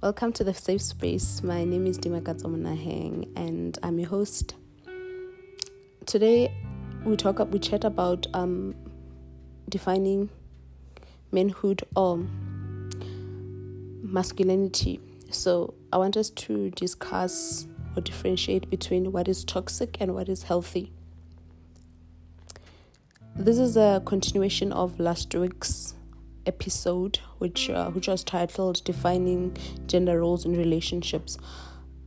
Welcome to the safe space. My name is Dimakatso Munaheng and I'm your host. Today we talk up we chat about um, defining manhood or masculinity. So I want us to discuss or differentiate between what is toxic and what is healthy. This is a continuation of last week's episode, which uh, which was titled "Defining Gender Roles in Relationships."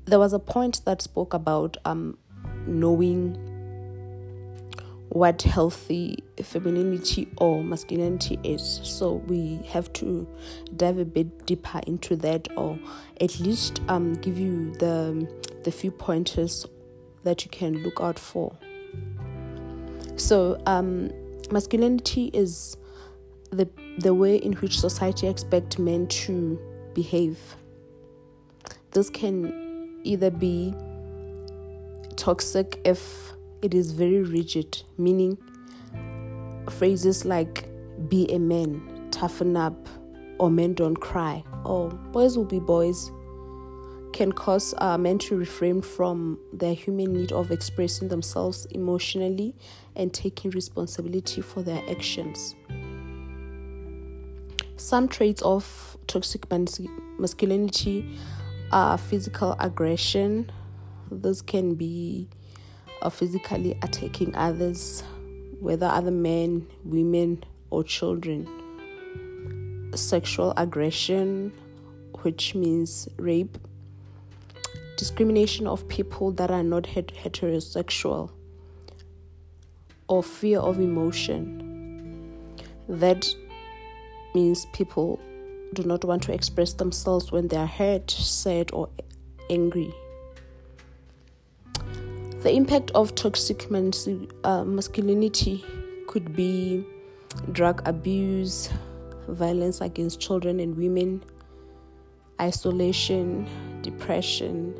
There was a point that spoke about um, knowing what healthy femininity or masculinity is. So we have to dive a bit deeper into that, or at least um, give you the the few pointers that you can look out for. So um, masculinity is the the way in which society expects men to behave. This can either be toxic if it is very rigid, meaning phrases like be a man, toughen up, or men don't cry, or boys will be boys, can cause uh, men to refrain from their human need of expressing themselves emotionally and taking responsibility for their actions. Some traits of toxic masculinity are physical aggression. This can be uh, physically attacking others, whether other men, women, or children. Sexual aggression, which means rape. Discrimination of people that are not heterosexual or fear of emotion. That means people do not want to express themselves when they are hurt, sad, or angry. The impact of toxic uh, masculinity could be drug abuse, violence against children and women, isolation, depression,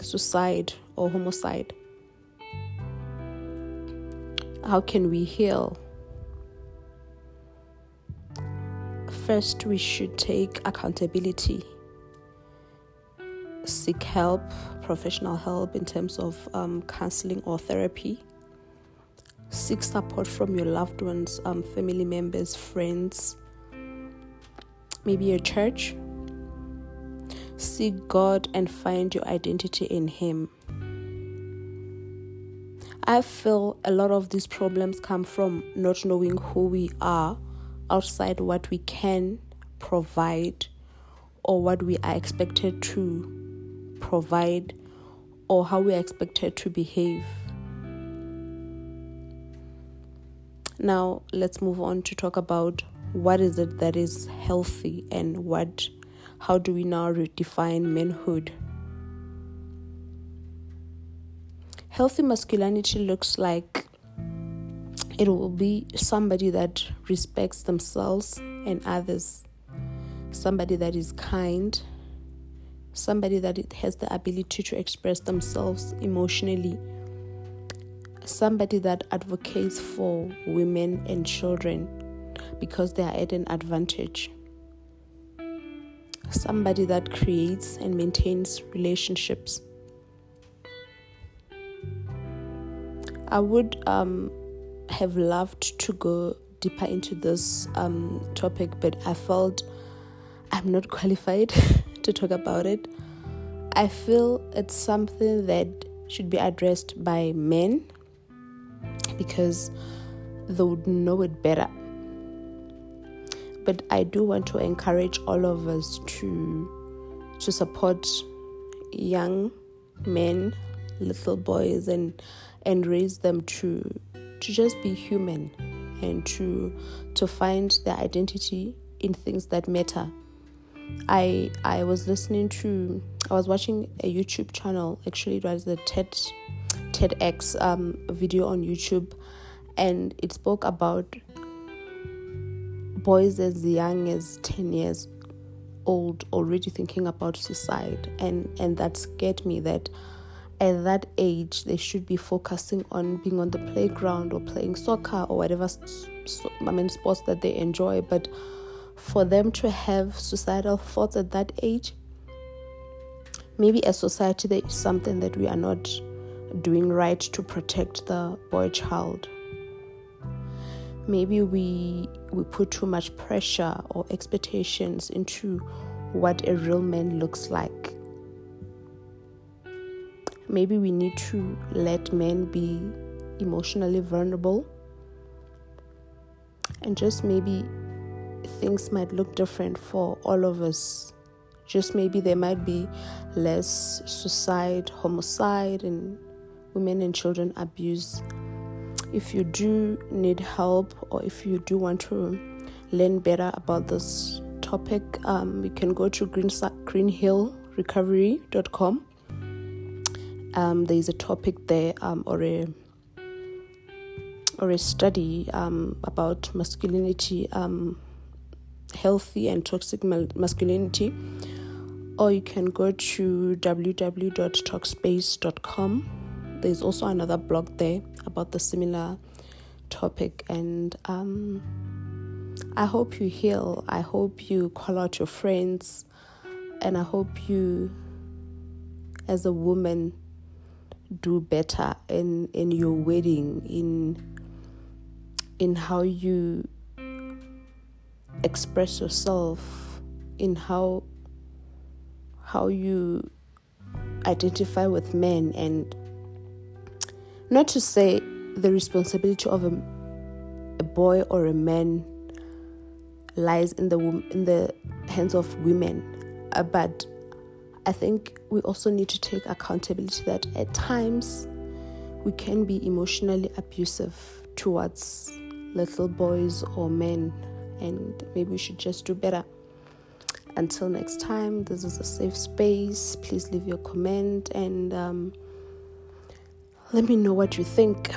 suicide, or homicide. How can we heal? First, we should take accountability, seek help, professional help in terms of um, counseling or therapy. Seek support from your loved ones, um, family members, friends, maybe a church. Seek God and find your identity in Him. I feel a lot of these problems come from not knowing who we are outside what we can provide or what we are expected to provide or how we are expected to behave. Now, let's move on to talk about what is it that is healthy and what how do we now redefine manhood healthy masculinity looks like it will be somebody that respects themselves and others, somebody that is kind, somebody that has the ability to express themselves emotionally, somebody that advocates for women and children because they are at an advantage, somebody that creates and maintains relationships. I would um, have loved to go deeper into this um, topic, but I felt I'm not qualified to talk about it. I feel it's something that should be addressed by men because they would know it better. But I do want to encourage all of us to to support young men, little boys, and and raise them to to just be human and to to find their identity in things that matter. I I was listening to I was watching a YouTube channel. Actually it was the TED TEDx um, video on YouTube. And it spoke about boys as young as 10 years old already thinking about suicide. And and that scared me that at that age they should be focusing on being on the playground or playing soccer or whatever I mean sports that they enjoy. But for them to have suicidal thoughts at that age maybe as society there is something that we are not doing right to protect the boy child. Maybe we we put too much pressure or expectations into what a real man looks like maybe we need to let men be emotionally vulnerable and just maybe things might look different for all of us just maybe there might be less suicide, homicide, and women and children abuse. If you do need help or if you do want to learn better about this topic, um, you can go to green, greenhillrecovery.com. Um, there is a topic there um, or a or a study um, about masculinity, um, healthy and toxic masculinity or you can go to www.talkspace.com. There's also another blog there about the similar topic, and um, I hope you heal. I hope you call out your friends, and I hope you, as a woman, do better in in your wedding in in how you express yourself in how how you identify with men. And not to say the responsibility of a, a boy or a man lies in the in the hands of women uh, but i think we also need to take accountability that at times we can be emotionally abusive towards little boys or men and maybe we should just do better until next time, this is a safe space. Please leave your comment and um, let me know what you think.